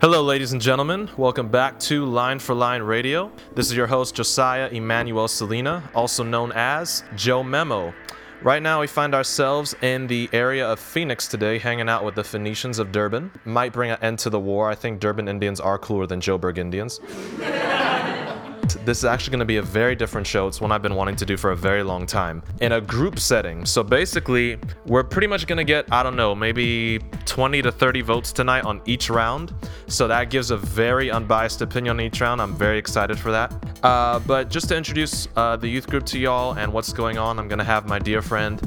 Hello, ladies and gentlemen. Welcome back to Line for Line Radio. This is your host, Josiah Emmanuel Salina, also known as Joe Memo. Right now, we find ourselves in the area of Phoenix today, hanging out with the Phoenicians of Durban. Might bring an end to the war. I think Durban Indians are cooler than Joburg Indians. This is actually going to be a very different show. It's one I've been wanting to do for a very long time in a group setting. So basically, we're pretty much going to get, I don't know, maybe 20 to 30 votes tonight on each round. So that gives a very unbiased opinion on each round. I'm very excited for that. Uh, but just to introduce uh, the youth group to y'all and what's going on, I'm going to have my dear friend.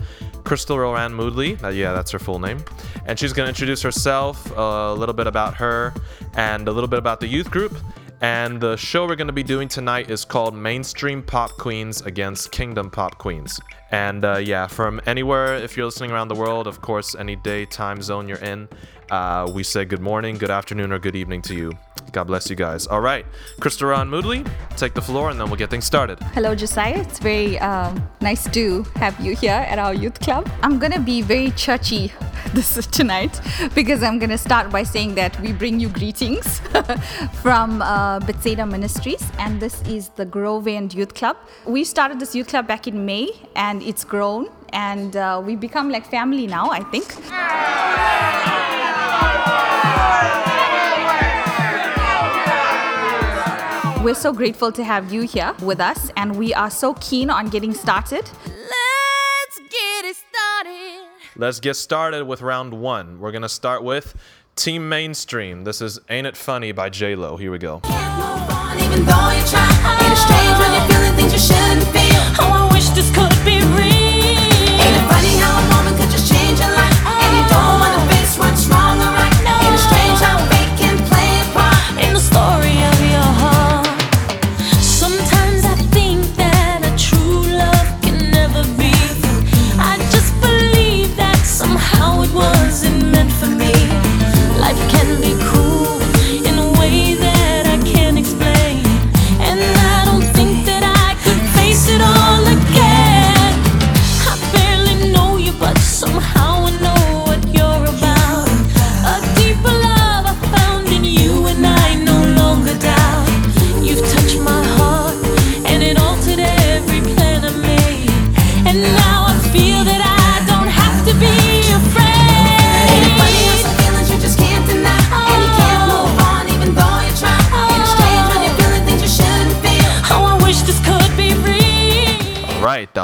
Crystal Rowan Moodley. Uh, yeah, that's her full name. And she's going to introduce herself, a little bit about her, and a little bit about the youth group. And the show we're going to be doing tonight is called Mainstream Pop Queens Against Kingdom Pop Queens. And uh, yeah, from anywhere, if you're listening around the world, of course, any day, time zone you're in, uh, we say good morning, good afternoon, or good evening to you. God bless you guys. All right, Krista Ron Moodley, take the floor and then we'll get things started. Hello, Josiah. It's very um, nice to have you here at our youth club. I'm gonna be very churchy this tonight because I'm gonna start by saying that we bring you greetings from uh, Bethsaida Ministries, and this is the Grove End Youth Club. We started this youth club back in May, and it's grown, and uh, we become like family now. I think. We're so grateful to have you here with us, and we are so keen on getting started. Let's get it started. Let's get started with round one. We're going to start with Team Mainstream. This is Ain't It Funny by J-Lo. Here we go. Can't move on even though you try. Ain't it strange when you're feeling things you shouldn't feel? Oh, I wish this could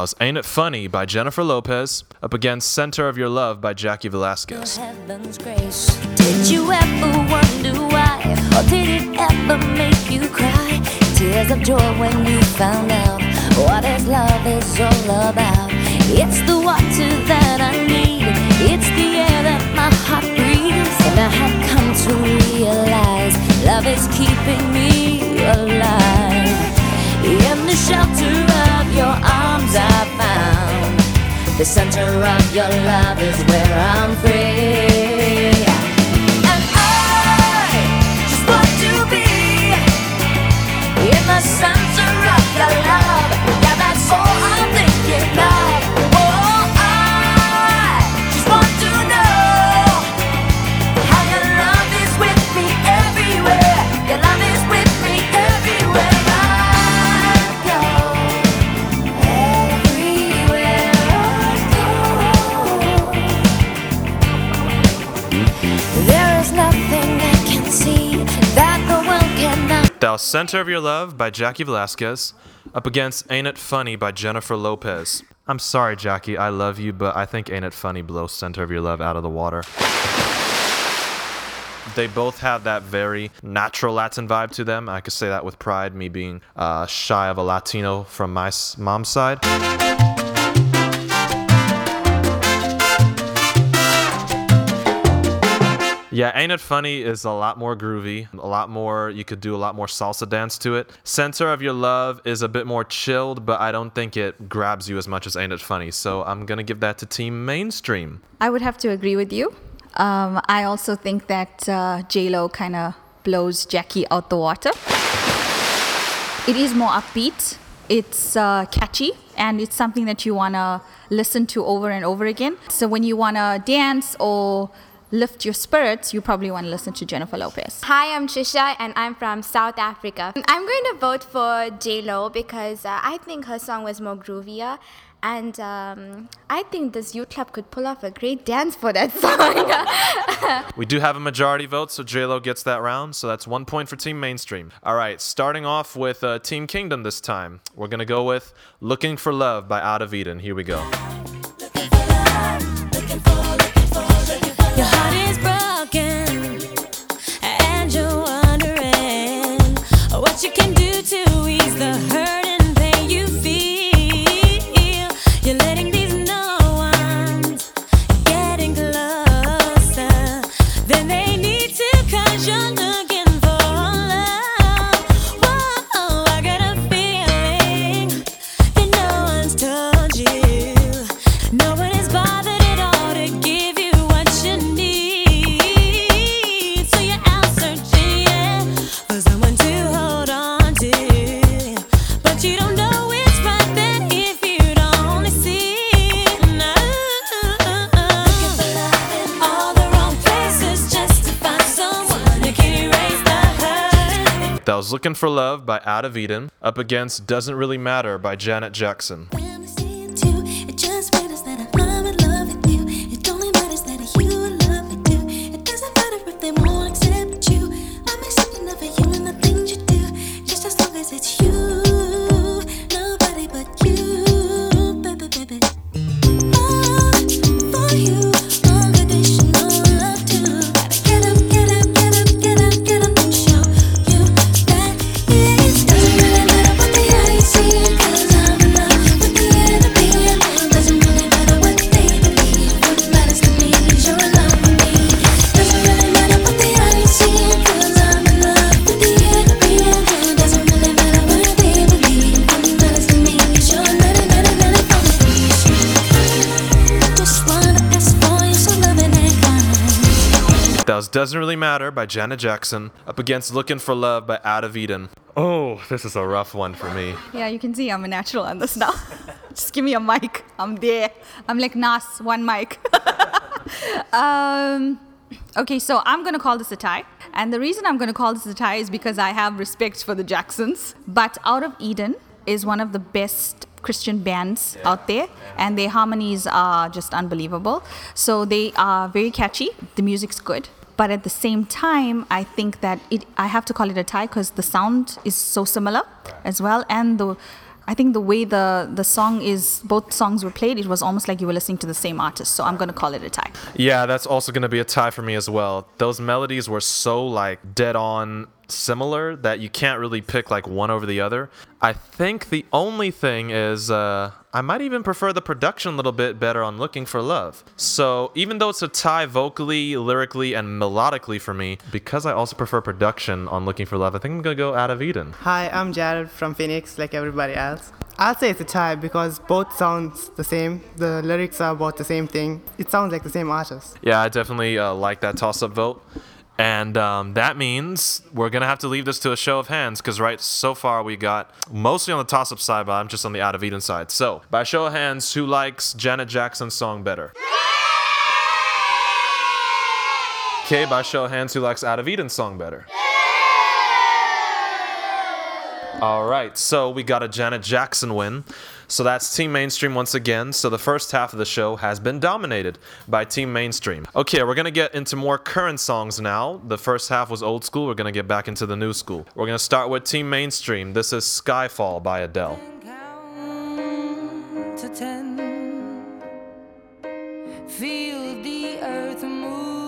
was Ain't It Funny by Jennifer Lopez up against Center of Your Love by Jackie Velasquez. Did you ever wonder why? Or did it ever make you cry? Tears of joy when you found out what this love is all about. It's the water that I need, it's the air that my heart breathes. And I have come to realize love is keeping me alive. The center of your love is where I'm free. Center of Your Love by Jackie Velasquez up against Ain't It Funny by Jennifer Lopez. I'm sorry, Jackie, I love you, but I think Ain't It Funny blows Center of Your Love out of the water. They both have that very natural Latin vibe to them. I could say that with pride, me being uh, shy of a Latino from my mom's side. Yeah, Ain't It Funny is a lot more groovy, a lot more, you could do a lot more salsa dance to it. Center of Your Love is a bit more chilled, but I don't think it grabs you as much as Ain't It Funny. So I'm going to give that to Team Mainstream. I would have to agree with you. Um, I also think that uh, Lo kind of blows Jackie out the water. It is more upbeat. It's uh, catchy, and it's something that you wanna listen to over and over again. So when you wanna dance or lift your spirits, you probably want to listen to Jennifer Lopez. Hi, I'm Trisha and I'm from South Africa. I'm going to vote for J Lo because uh, I think her song was more groovier. And um, I think this youth club could pull off a great dance for that song. We do have a majority vote, so JLo gets that round. So that's one point for Team Mainstream. All right, starting off with uh, Team Kingdom this time. We're going to go with Looking for Love by Out of Eden. Here we go. Looking for Love by Out of Eden, up against Doesn't Really Matter by Janet Jackson. Matter by Janet Jackson, up against Looking for Love by Out of Eden. Oh, this is a rough one for me. Yeah, you can see I'm a natural on this now. Just give me a mic. I'm there. I'm like Nas, one mic. um, okay, so I'm going to call this a tie. And the reason I'm going to call this a tie is because I have respect for the Jacksons. But Out of Eden is one of the best Christian bands out there, and their harmonies are just unbelievable. So they are very catchy. The music's good. But at the same time, I think that it, I have to call it a tie because the sound is so similar as well, and the I think the way the the song is, both songs were played, it was almost like you were listening to the same artist. So I'm gonna call it a tie. Yeah, that's also to be a tie for me as well. Those melodies were so like dead on similar that you can't really pick like one over the other. I think the only thing is uh, I might even prefer the production a little bit better on Looking for Love. So even though it's a tie vocally, lyrically, and melodically for me, because I also prefer production on Looking for Love, I think I'm gonna go Out of Eden. Hi, I'm Jared from Phoenix, like everybody else. I'll say it's a tie because both sounds the same. The lyrics are about the same thing. It sounds like the same artist. Yeah, I definitely uh, like that toss-up vote. And um, that means we're gonna have to leave this to a show of hands because right so far we got mostly on the toss-up side, but I'm just on the out of Eden side. So by show of hands, who likes Janet Jackson's song better? Okay, by show of hands, who likes Out of Eden's song better? All right, so we got a Janet Jackson win. So that's Team Mainstream once again. So the first half of the show has been dominated by Team Mainstream. Okay, we're gonna get into more current songs now. The first half was old school. We're gonna get back into the new school. We're gonna start with Team Mainstream. This is Skyfall by Adele. Feel the earth move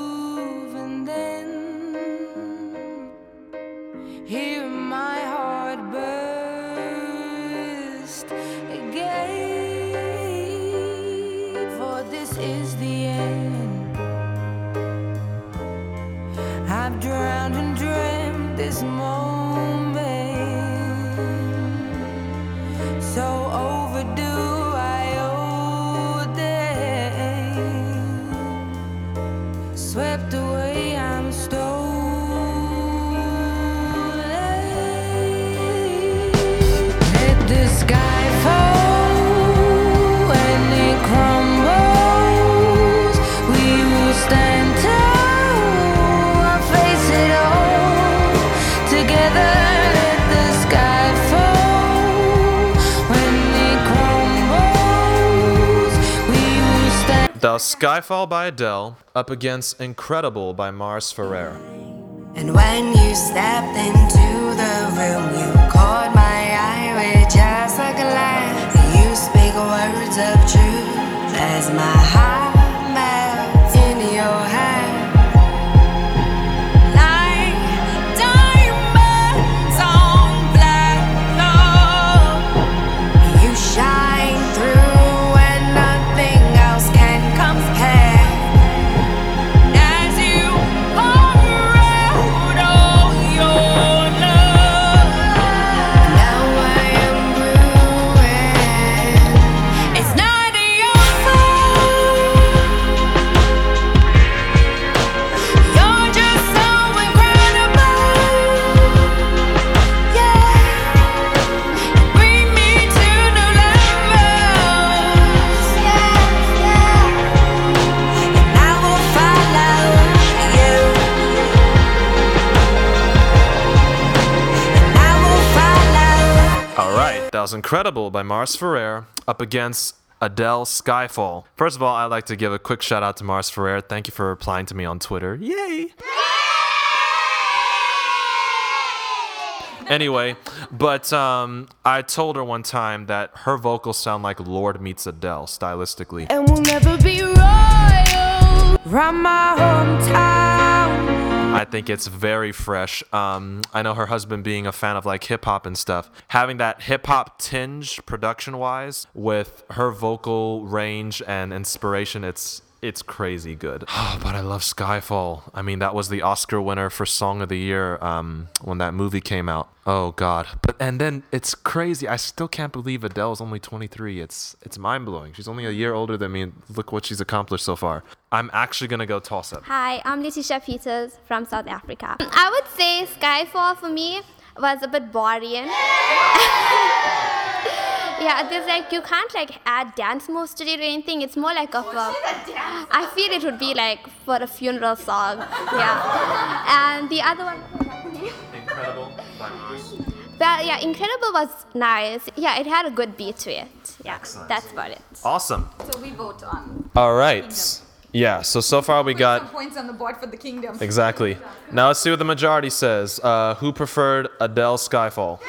The Skyfall by Adele up against Incredible by Mars Ferrer. And when you stepped into the room, you caught my eye with just a glance. You speak words of truth as my heart was Incredible by Mars Ferrer up against Adele Skyfall. First of all, I'd like to give a quick shout out to Mars Ferrer. Thank you for replying to me on Twitter. Yay! Anyway, but um, I told her one time that her vocals sound like Lorde meets Adele stylistically. And we'll never be royal. My hometown. I think it's very fresh. Um, I know her husband being a fan of like hip hop and stuff, having that hip hop tinge production wise with her vocal range and inspiration, it's it's crazy good. but I love Skyfall. I mean, that was the Oscar winner for Song of the Year um, when that movie came out. Oh God! But and then it's crazy. I still can't believe Adele's only 23. It's it's mind blowing. She's only a year older than me. and Look what she's accomplished so far. I'm actually gonna go toss up. Hi, I'm Letitia Peters from South Africa. I would say Skyfall for me was a bit boring. yeah, there's like you can't like add dance moves to it or anything. It's more like of a. I feel it would be like for a funeral song. Yeah, and the other one. Incredible by Mars. But yeah, Incredible was nice. Yeah, it had a good beat to it. Yeah, Excellent. that's about it. Awesome. So we vote on. All right. Yeah, so so far we Some got points on the board for the kingdom. exactly. Now let's see what the majority says. Uh, who preferred Adele Skyfall?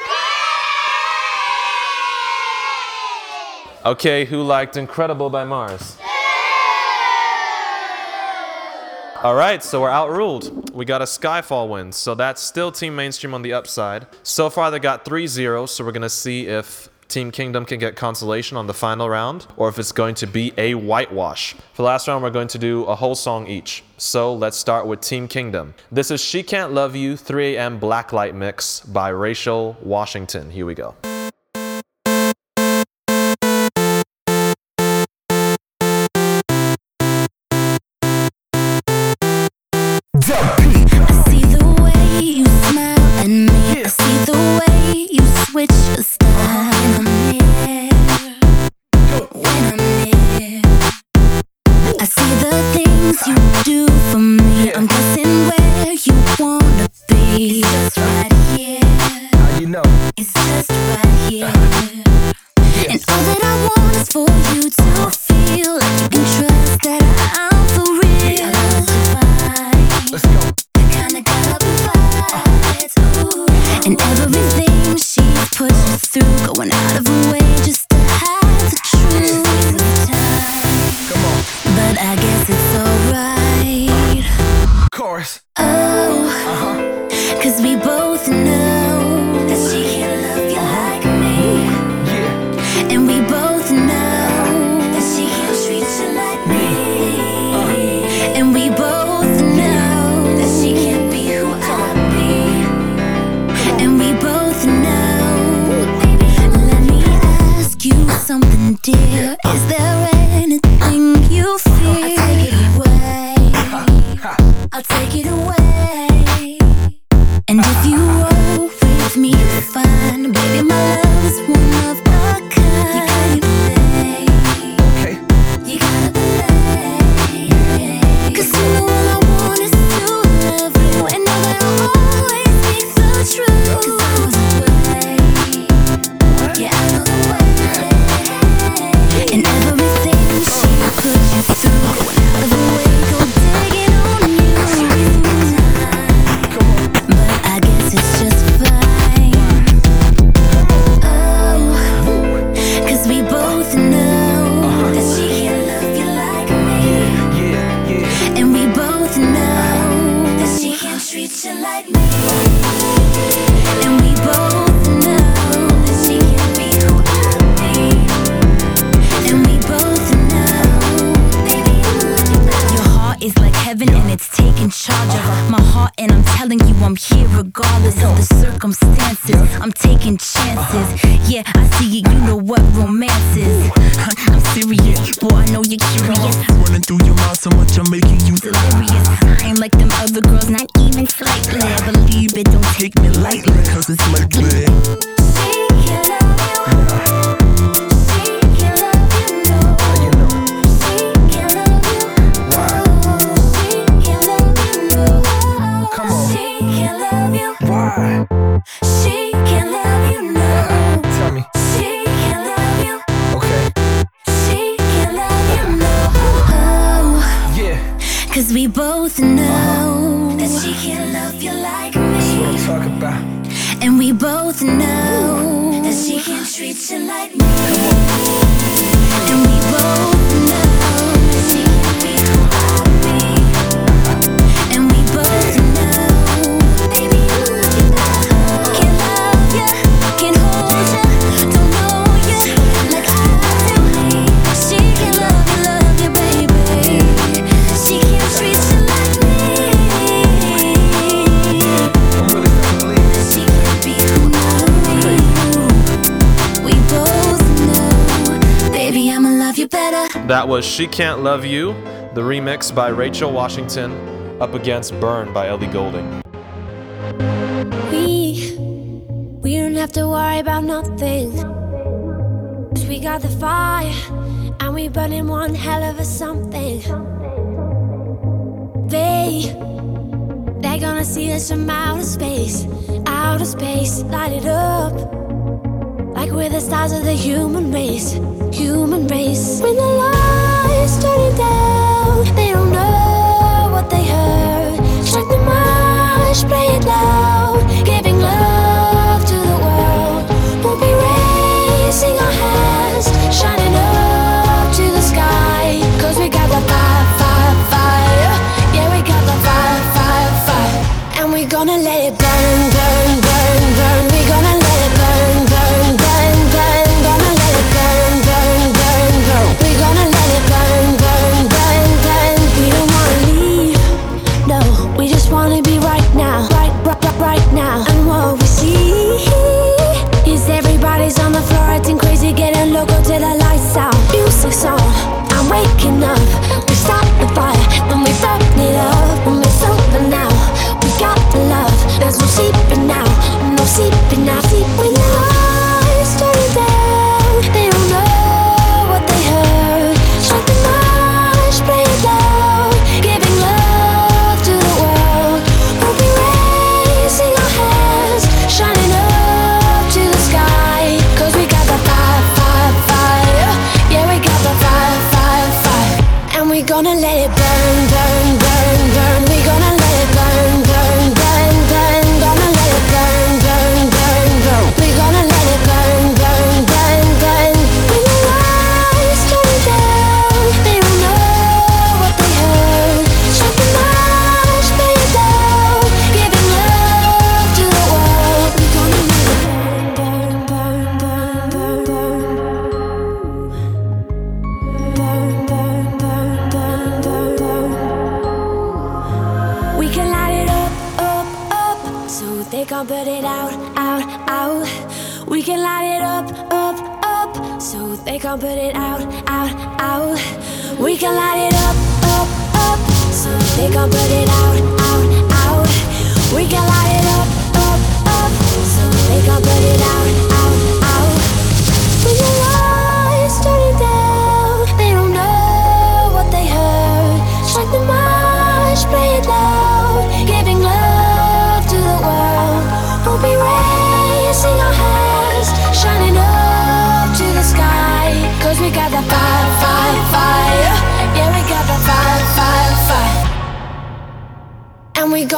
Okay, who liked Incredible by Mars? All right, so we're outruled. We got a Skyfall win, so that's still Team Mainstream on the upside. So far, they got 3 0, so we're going to see if Team Kingdom can get consolation on the final round or if it's going to be a whitewash. For the last round, we're going to do a whole song each. So let's start with Team Kingdom. This is She Can't Love You 3 a.m. Blacklight Mix by Rachel Washington. Here we go. regardless of the circumstances. I'm taking chances. Yeah, I see it, you know what romance is. I'm serious, boy, I know you're curious. Running through your mind so much, I'm making you delirious. I ain't like them other girls, not even slightly. Believe it, don't take me lightly, cause it's my good. She can love you. We both know that she can't love you like me. That's what I'm talking about. And we both know Ooh. that she can't treat you like me. And we both that was She Can't Love You, the remix by Rachel Washington, up against Burn by Ellie Goulding. We, we don't have to worry about nothing. Cause we got the fire, and we burning one hell of a something. They, they're gonna see us from outer space, outer space, light it up. Like we're the stars of the human race human race. When the lights turn down, they don't know what they heard. Strike the march, play it loud, giving love to the world. We'll be raising our hands, shining up to the sky. Cause we got the fire, fire, fire. Yeah, we got the fire, fire, fire. And we're gonna let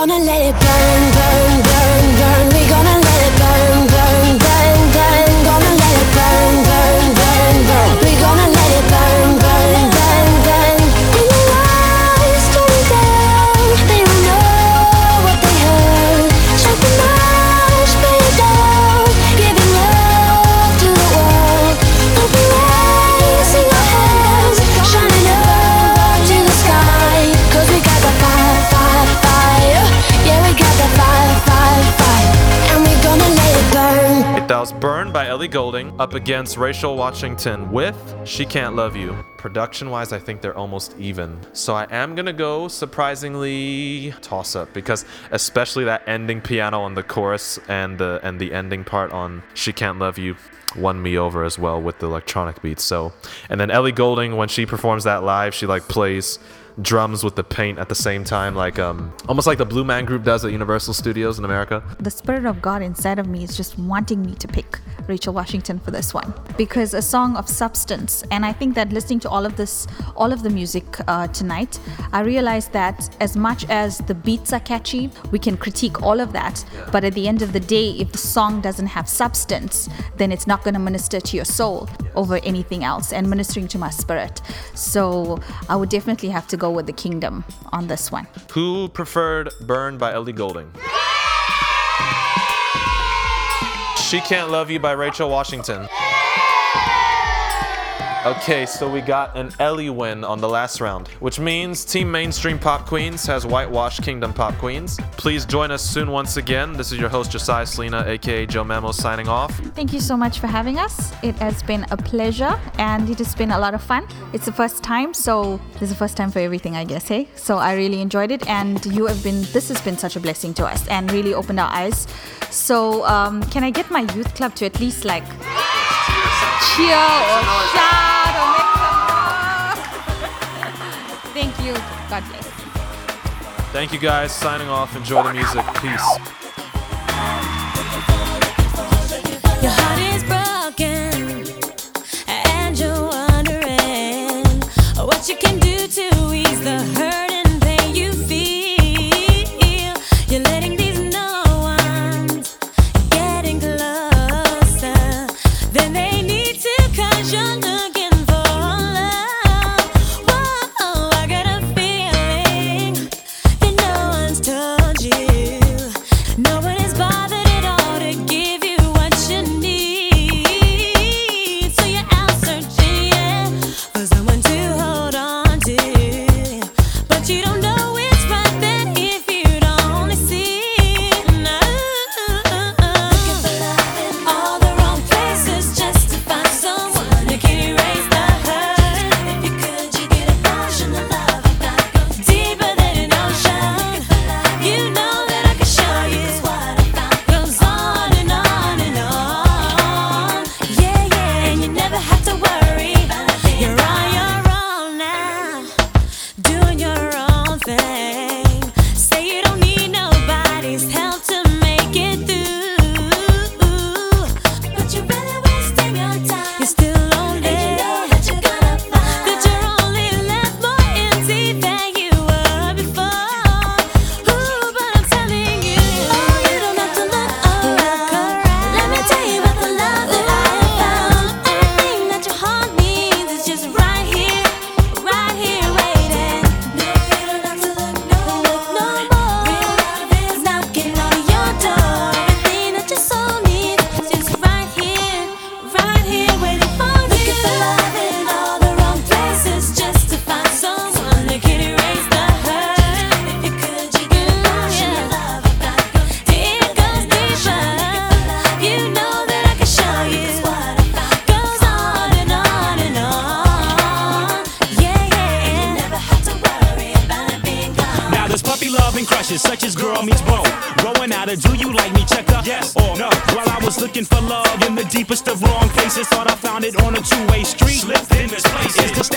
wanna let it burn, burn. Burn by Ellie Goulding up against Rachel Washington with She Can't Love You. Production wise, I think they're almost even. So I am gonna go surprisingly toss up because especially that ending piano on the chorus and the and the ending part on She Can't Love You won me over as well with the electronic beats. So and then Ellie Goulding when she performs that live, she like plays drums with the paint at the same time, like um almost like the Blue Man Group does at Universal Studios in America. the spirit of God inside of me is just wanting me to pick Rachel Washington for this one because a song of substance. And I think that listening to all of this, all of the music uh, tonight, I realized that as much as the beats are catchy, we can critique all of that. But at the end of the day, if the song doesn't have substance, then it's not going to minister to your soul over anything else and ministering to my spirit. So I would definitely have to go with the kingdom on this one. Who preferred Burn by Ellie Goulding? She Can't Love You by Rachel Washington. Okay, so we got an Ellie win on the last round, which means Team Mainstream Pop Queens has whitewashed Kingdom Pop Queens. Please join us soon once again. This is your host Josiah Selena, aka Joe Memo, signing off. Thank you so much for having us. It has been a pleasure and it has been a lot of fun. It's the first time, so it's the first time for everything, I guess, hey? So I really enjoyed it and you have been, this has been such a blessing to us and really opened our eyes. So, um, can I get my youth club to at least like cheer or shout God bless. Thank you guys. Signing off. Enjoy the music. Peace.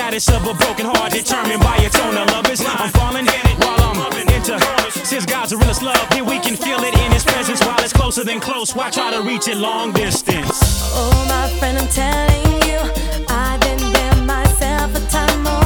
Status of a broken heart determined by its owner. Love is I'm falling while I'm into. Since God's the realest love, here we can feel it in His presence. While it's closer than close, why try to reach it long distance? Oh, my friend, I'm telling you, I've been there myself a time.